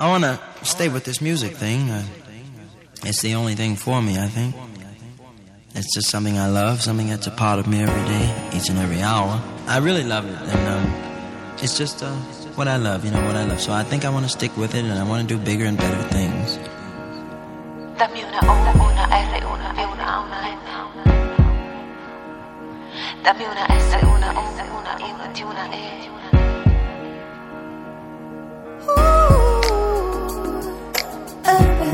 I want to stay with this music thing. Uh, it's the only thing for me, I think. It's just something I love, something that's a part of me every day, each and every hour. I really love it, and um, it's just uh, what I love, you know, what I love. So I think I want to stick with it, and I want to do bigger and better things. Una una R, una E, una A, una una S, una una I, una T, una E.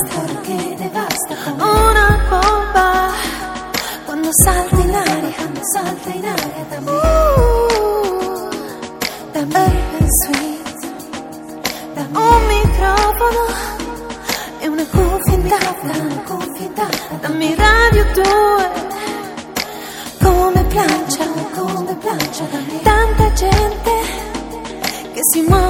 devasta, che devasta. Una bomba quando salta in aria, quando salta in aria. Dammi, uh, dammi urban sweet, dammi un microfono e una cuffia in tavola, una cuffia in tavola. Dammi radio 2 come plancia, come plancia tanta gente che si muove